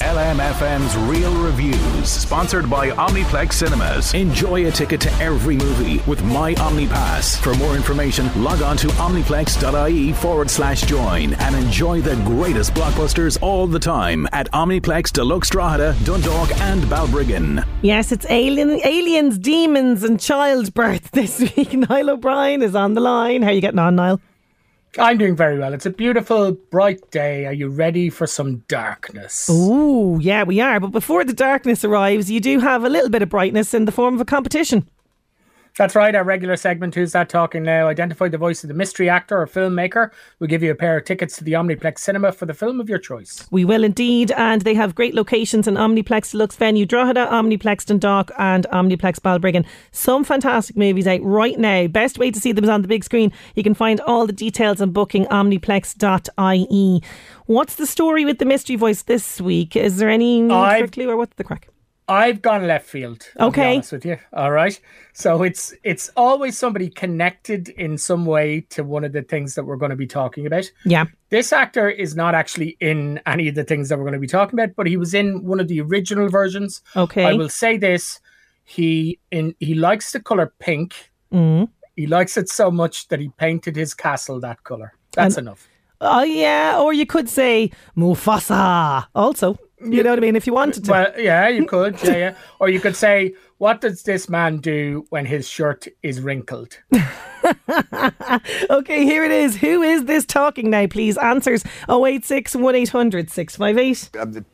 LMFM's Reel Reviews, sponsored by Omniplex Cinemas. Enjoy a ticket to every movie with My OmniPass. For more information, log on to omniplex.ie forward slash join and enjoy the greatest blockbusters all the time at Omniplex Deluxe Drogheda, Dundalk, and Balbriggan. Yes, it's alien, aliens, demons, and childbirth this week. Niall O'Brien is on the line. How are you getting on, Niall? I'm doing very well. It's a beautiful, bright day. Are you ready for some darkness? Oh, yeah, we are. But before the darkness arrives, you do have a little bit of brightness in the form of a competition. That's right. Our regular segment, Who's That Talking Now? Identify the voice of the mystery actor or filmmaker. We'll give you a pair of tickets to the Omniplex Cinema for the film of your choice. We will indeed. And they have great locations in Omniplex Lux Venue Drogheda, Omniplex Dundalk, and Omniplex Balbriggan. Some fantastic movies out right now. Best way to see them is on the big screen. You can find all the details on booking omniplex.ie. What's the story with the mystery voice this week? Is there any need for a clue or what's the crack? I've gone left field. Okay. with you. All right. So it's it's always somebody connected in some way to one of the things that we're going to be talking about. Yeah. This actor is not actually in any of the things that we're going to be talking about, but he was in one of the original versions. Okay. I will say this: he in he likes the color pink. Mm. He likes it so much that he painted his castle that color. That's And- enough. Oh, yeah. Or you could say Mufasa also. You know what I mean? If you wanted to. Well, yeah, you could, yeah, yeah. Or you could say, "What does this man do when his shirt is wrinkled?" okay, here it is. Who is this talking now, please? Answers 086 1800 658. Um, the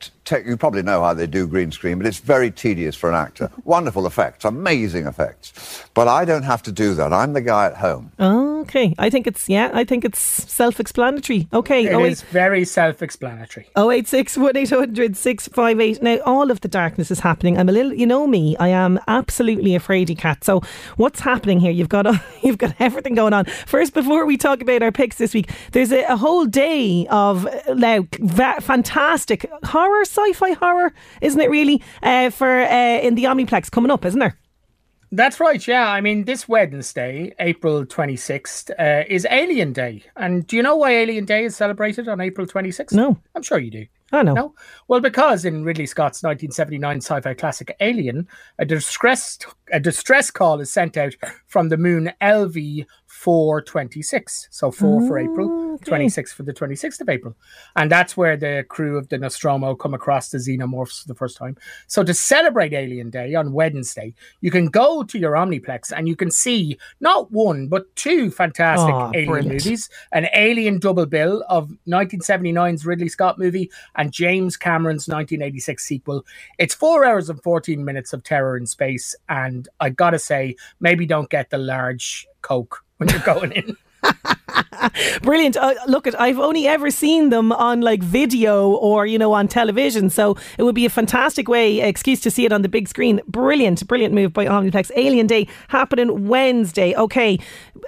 you probably know how they do green screen, but it's very tedious for an actor. Wonderful effects, amazing effects. But I don't have to do that. I'm the guy at home. Okay. I think it's, yeah, I think it's self explanatory. Okay. It 08 is very self-explanatory. 086 1800 658. Now, all of the darkness is happening. I'm a little, you know me, I am absolutely a fraidy cat. So, what's happening here? You've got you've got everything going on. First, before we talk about our picks this week, there's a, a whole day of like va- fantastic horror, sci fi horror, isn't it really? Uh, for uh, in the Omniplex coming up, isn't there? That's right. Yeah, I mean, this Wednesday, April twenty sixth, uh, is Alien Day, and do you know why Alien Day is celebrated on April twenty sixth? No. I'm sure you do. I know. No? Well, because in Ridley Scott's 1979 sci-fi classic Alien, a distress a distress call is sent out from the moon LV 426. So 4 for April, 26 for the 26th of April. And that's where the crew of the Nostromo come across the xenomorphs for the first time. So to celebrate Alien Day on Wednesday, you can go to your Omniplex and you can see not one, but two fantastic Aw, Alien brilliant. movies. An Alien double bill of 1979's Ridley Scott movie and James Cameron's 1986 sequel. It's four hours and 14 minutes of terror in space. And I gotta say, maybe don't get the large Coke when you're going in. Brilliant. Uh, look, at I've only ever seen them on like video or you know on television, so it would be a fantastic way excuse to see it on the big screen. Brilliant, brilliant move by Omniplex. Alien Day happening Wednesday. Okay,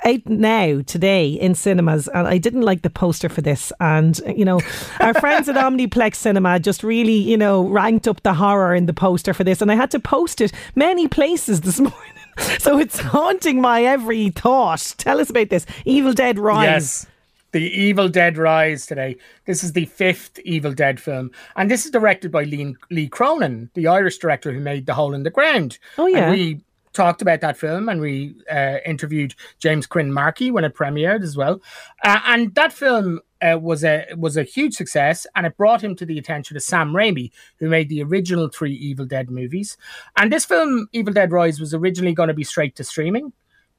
out now today in cinemas, and I didn't like the poster for this. And you know, our friends at Omniplex Cinema just really you know ranked up the horror in the poster for this, and I had to post it many places this morning. So it's haunting my every thought. Tell us about this. Evil Dead Rise. Yes. The Evil Dead Rise today. This is the fifth Evil Dead film. And this is directed by Lee, Lee Cronin, the Irish director who made The Hole in the Ground. Oh, yeah. And we talked about that film and we uh, interviewed James Quinn Markey when it premiered as well. Uh, and that film uh, was a was a huge success, and it brought him to the attention of Sam Raimi, who made the original three Evil Dead movies. And this film, Evil Dead Rise, was originally going to be straight to streaming,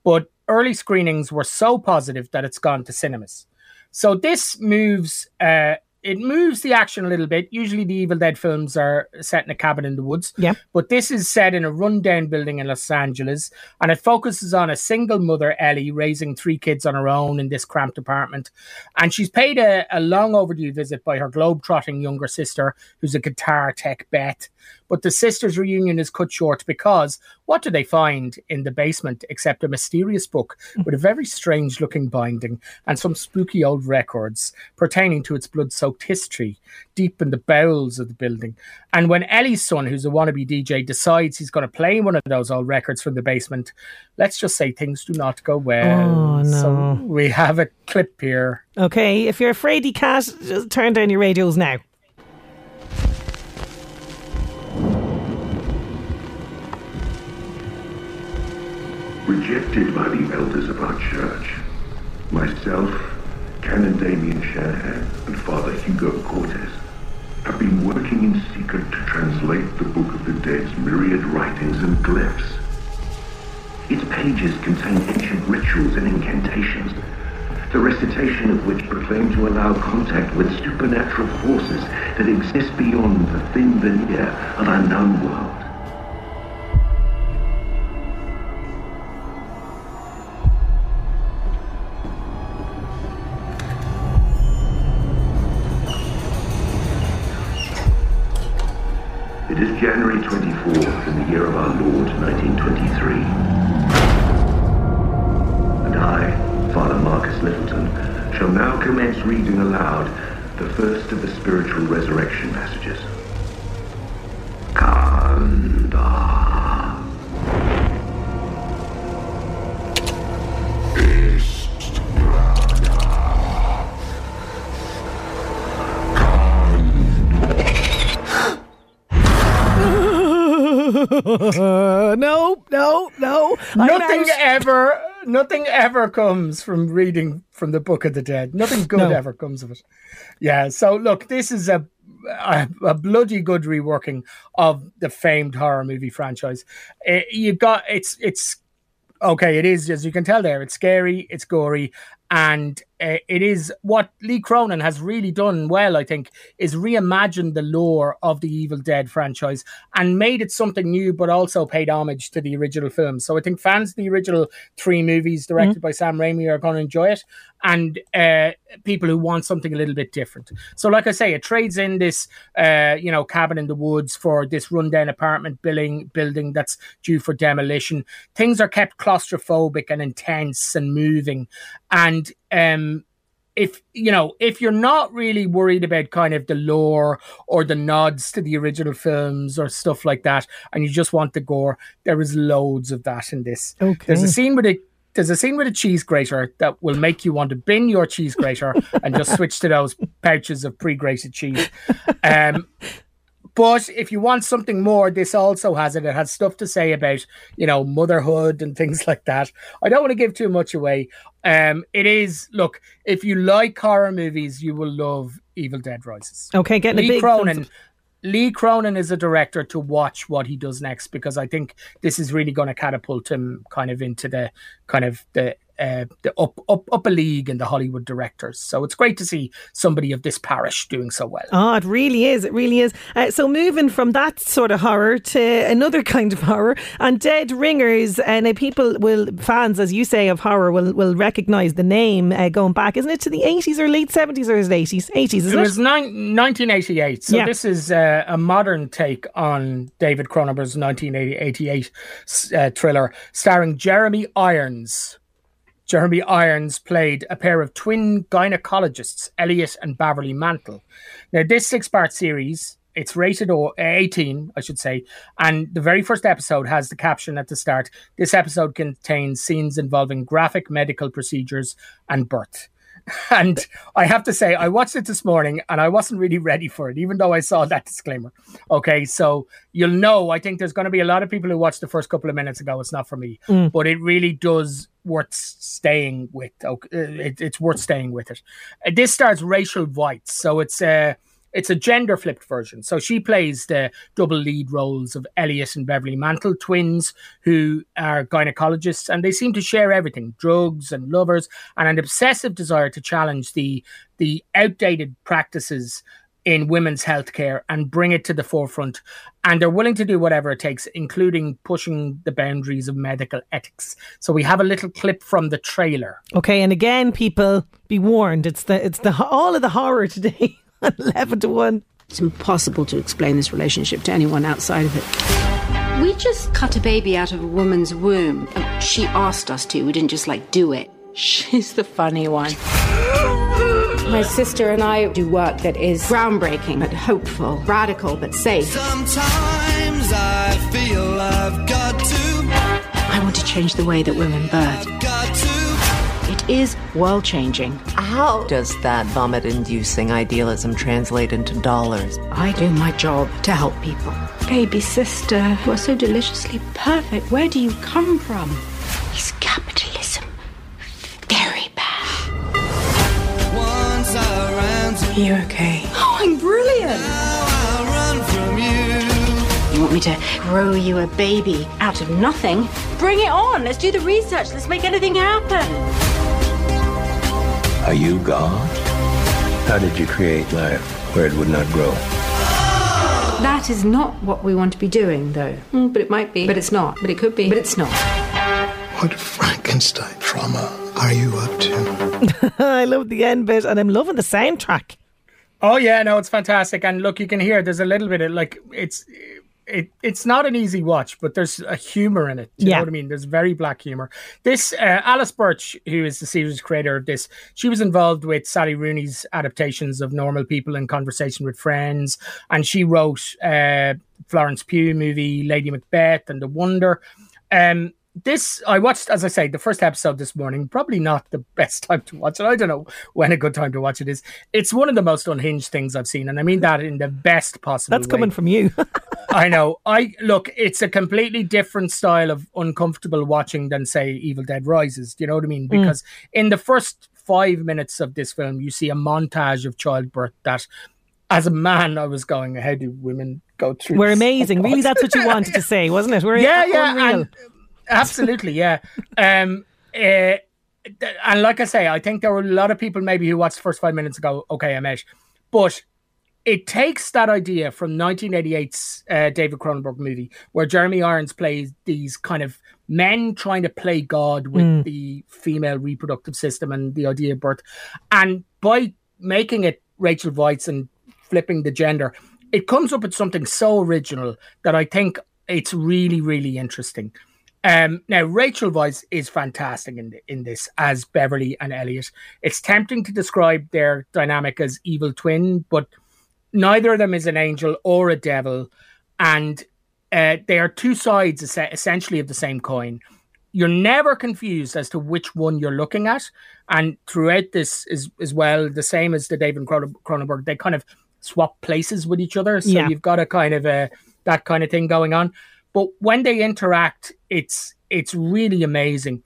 but early screenings were so positive that it's gone to cinemas. So this moves uh, it moves the action a little bit. Usually, the Evil Dead films are set in a cabin in the woods. Yeah. But this is set in a rundown building in Los Angeles, and it focuses on a single mother, Ellie, raising three kids on her own in this cramped apartment. And she's paid a, a long overdue visit by her globe-trotting younger sister, who's a guitar tech, Beth. But the sisters' reunion is cut short because what do they find in the basement except a mysterious book with a very strange looking binding and some spooky old records pertaining to its blood soaked history deep in the bowels of the building? And when Ellie's son, who's a wannabe DJ, decides he's going to play one of those old records from the basement, let's just say things do not go well. Oh, no. So we have a clip here. Okay, if you're afraid you can't, just turn down your radios now. Rejected by the elders of our church. Myself, Canon Damien Shanahan, and Father Hugo Cortez have been working in secret to translate the Book of the Dead's myriad writings and glyphs. Its pages contain ancient rituals and incantations, the recitation of which proclaim to allow contact with supernatural forces that exist beyond the thin veneer of our known world. It is January 24th in the year of our Lord, 1923. And I, Father Marcus Littleton, shall now commence reading aloud the first of the spiritual resurrection passages. No, no, no. Nothing ever, nothing ever comes from reading from the Book of the Dead. Nothing good No. ever comes of it. Yeah. So look, this is a, a a bloody good reworking of the famed horror movie franchise. Eh, you got it's it's okay. It is as you can tell there. It's scary. It's gory. And uh, it is what Lee Cronin has really done well, I think, is reimagined the lore of the Evil Dead franchise and made it something new, but also paid homage to the original film. So I think fans of the original three movies directed by Sam Raimi are going to enjoy it, and uh, people who want something a little bit different. So, like I say, it trades in this, uh, you know, cabin in the woods for this rundown apartment building building that's due for demolition. Things are kept claustrophobic and intense and moving, and um if you know if you're not really worried about kind of the lore or the nods to the original films or stuff like that and you just want the gore there is loads of that in this Okay. there's a scene with a there's a scene with a cheese grater that will make you want to bin your cheese grater and just switch to those pouches of pre-grated cheese um but if you want something more, this also has it. It has stuff to say about, you know, motherhood and things like that. I don't want to give too much away. Um, it is look, if you like horror movies, you will love Evil Dead Rises. Okay, getting a Lee big Cronin. Lee Cronin is a director to watch what he does next because I think this is really going to catapult him kind of into the kind of the uh, the up up up a league in the Hollywood directors. So it's great to see somebody of this parish doing so well. Oh, it really is. It really is. Uh, so moving from that sort of horror to another kind of horror and Dead Ringers, and uh, people will fans, as you say, of horror will will recognise the name uh, going back, isn't it, to the eighties or late seventies or is it eighties? Eighties, It isn't was 1988. So Yeah. this is uh, a modern take on David Cronenberg's 1988 uh, thriller starring Jeremy Irons. Jeremy Irons played a pair of twin gynecologists, Elliot and Beverly Mantle. Now, this six part series, it's rated o- uh, 18, I should say, and the very first episode has the caption at the start This episode contains scenes involving graphic medical procedures and birth. And I have to say, I watched it this morning and I wasn't really ready for it, even though I saw that disclaimer. Okay, so you'll know, I think there's going to be a lot of people who watched the first couple of minutes ago. It's not for me, Mm. but it really does worth staying with. Okay, it, it's worth staying with it. This stars Rachel Weisz, so it's uh, it's a gender flipped version. So she plays the double lead roles of Elliot and Beverly Mantle, twins who are gynecologists, and they seem to share everything drugs and lovers, and an obsessive desire to challenge the, the outdated practices in women's healthcare and bring it to the forefront. And they're willing to do whatever it takes, including pushing the boundaries of medical ethics. So we have a little clip from the trailer. Okay, and again, people be warned. It's the it's the all of the horror today. Eleven to one. It's impossible to explain this relationship to anyone outside of it. We just cut a baby out of a woman's womb. Uh, She asked us to. We didn't just like do it. She's the funny one. My sister and I do work that is groundbreaking but hopeful, radical but safe. Sometimes I feel I've got to, I want to change the way that women birth. Got to. World changing. How does that vomit inducing idealism translate into dollars? I do my job to help people. Baby sister, you are so deliciously perfect. Where do you come from? Is capitalism very bad? Once I ran to You okay? Oh, I'm brilliant. now I run from you. You want me to grow you a baby out of nothing? Bring it on. Let's do the research. Let's make anything happen. Are you God? How did you create life where it would not grow? That is not what we want to be doing, though. Mm, but it might be. But it's not. But it could be. But it's not. What Frankenstein trauma are you up to? I love the end bit, and I'm loving the soundtrack. Oh yeah, no, it's fantastic. And look, you can hear there's a little bit of like it's it it's not an easy watch, but there's a humor in it. Do you Yeah. know what I mean? There's very black humor. This uh, Alice Birch, who is the series creator of this, she was involved with Sally Rooney's adaptations of Normal People in Conversation with Friends, and she wrote uh, Florence Pugh movie Lady Macbeth and The Wonder. Um, this I watched, as I say, the first episode this morning. Probably not the best time to watch it. I don't know when a good time to watch it is. It's one of the most unhinged things I've seen, and I mean that in the best possible. That's coming from you. I know. I look. It's a completely different style of uncomfortable watching than say Evil Dead Rises. Do you know what I mean? Mm. Because in the first five minutes of this film, you see a montage of childbirth that. As a man, I was going, "How do women go through?" We're this?" amazing. Really, that's what you wanted to say, wasn't it? We're yeah, yeah, and- absolutely, yeah. Um, th- and like I say, I think there were a lot of people maybe who watched the first five minutes ago, okay, I'm out. But it takes that idea from 1988's uh, David Cronenberg movie, where Jeremy Irons plays these kind of men trying to play God with Mm. the female reproductive system and the idea of birth. And by making it Rachel Weisz and flipping the gender, it comes up with something so original that I think it's really, really interesting. Um, now, Rachel Weisz is fantastic in, in this as Beverly and Elliot. It's tempting to describe their dynamic as evil twin, but neither of them is an angel or a devil. And uh, they are two sides essentially of the same coin. You're never confused as to which one you're looking at. And throughout this is as well, the same as the David Cron- Cronenberg, they kind of swap places with each other. So Yeah. you've got a kind of a that kind of thing going on. But when they interact, it's it's really amazing.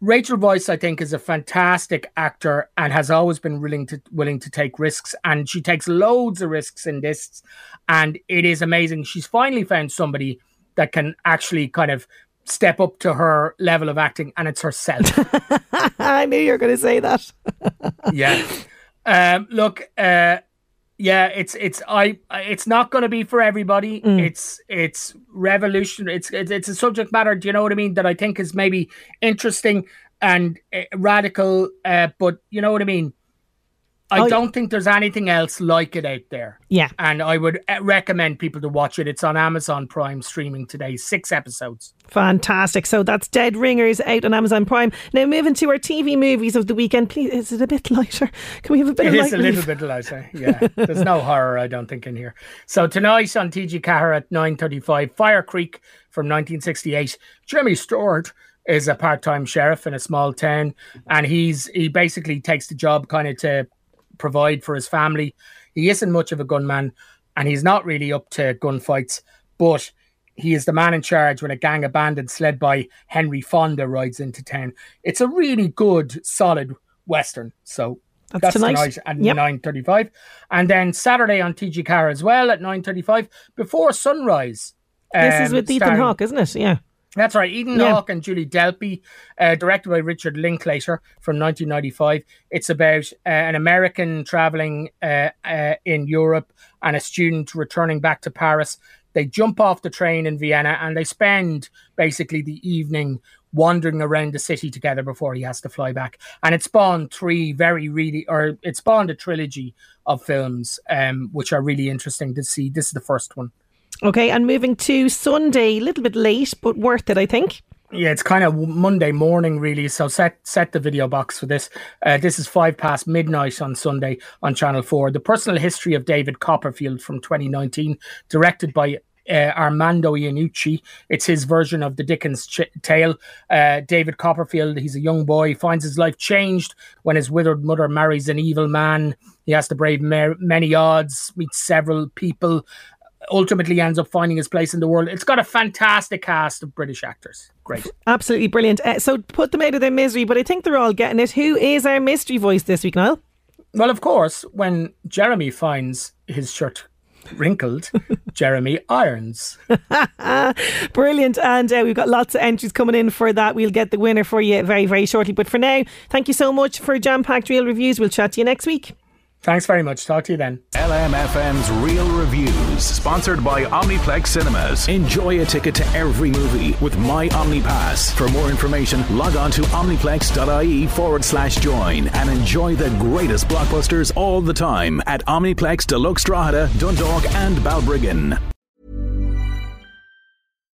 Rachel Weisz, I think, is a fantastic actor and has always been willing to willing to take risks, and she takes loads of risks in this, and it is amazing. She's finally found somebody that can actually kind of step up to her level of acting, and it's herself. I knew you were going to say that. yeah. Um, look, uh, yeah, it's it's I it's not going to be for everybody. Mm. It's it's revolution. It's, it's it's a subject matter. Do you know what I mean? That I think is maybe interesting and uh, radical. Uh, but you know what I mean. I Oh, don't think there's anything else like it out there. Yeah. And I would uh, recommend people to watch it. It's on Amazon Prime streaming today, six episodes. Fantastic. So that's Dead Ringers out on Amazon Prime. Now moving to our TV movies of the weekend. Please, is it a bit lighter? Can we have a bit It of is light a relief? little bit lighter. Yeah, there's no horror, I don't think, in here. So tonight on TG4 at 9:35, Firecreek from 1968. Jimmy Stewart is a part-time sheriff in a small town, and he's he basically takes the job kind of to provide for his family. He isn't much of a gunman, and he's not really up to gunfights, but he is the man in charge when a gang of bandits led by Henry Fonda rides into town. It's a really good, solid western. So That's that's, tonight. tonight, at Yep. nine thirty-five, and then Saturday on TG4 as well at nine thirty-five before sunrise. This is um, with Ethan starring- Hawke, isn't it? Yeah. That's right. Ethan Yeah. Hawke and Julie Delpy, uh, directed by Richard Linklater from 1995. It's about uh, an American traveling uh, uh, in Europe and a student returning back to Paris. They jump off the train in Vienna and they spend basically the evening wandering around the city together before he has to fly back. And it spawned three very, really, or it spawned a trilogy of films, um, which are really interesting to see. This is the first one. Okay, and moving to Sunday, a little bit late, but worth it, I think. Yeah, it's kind of Monday morning, really. So set set the video box for this. Uh, this is five past midnight on Sunday on Channel Four. The personal history of David Copperfield from 2019, directed by. Uh, Armando Iannucci. It's his version of the Dickens ch- tale. Uh, David Copperfield, he's a young boy, finds his life changed when his withered mother marries an evil man. He has to brave ma- many odds, meets several people, ultimately ends up finding his place in the world. It's got a fantastic cast of British actors. Great. Absolutely brilliant. Uh, so put them out of their misery, but I think they're all getting it. Who is our mystery voice this week, Niall? Well, of course, when Jeremy finds his shirt wrinkled, Jeremy irons. Brilliant. And uh, we've got lots of entries coming in for that. We'll get the winner for you very, very shortly. But for now, thank you so much for jam packed Reel Reviews. We'll chat to you next week. Thanks very much. Talk to you then. LMFM's Reel Reviews, sponsored by Omniplex Cinemas. Enjoy a ticket to every movie with My OmniPass. For more information, log on to omniplex.ie forward slash join and enjoy the greatest blockbusters all the time at Omniplex Deluxe Drogheda, Dundalk, and Balbriggan.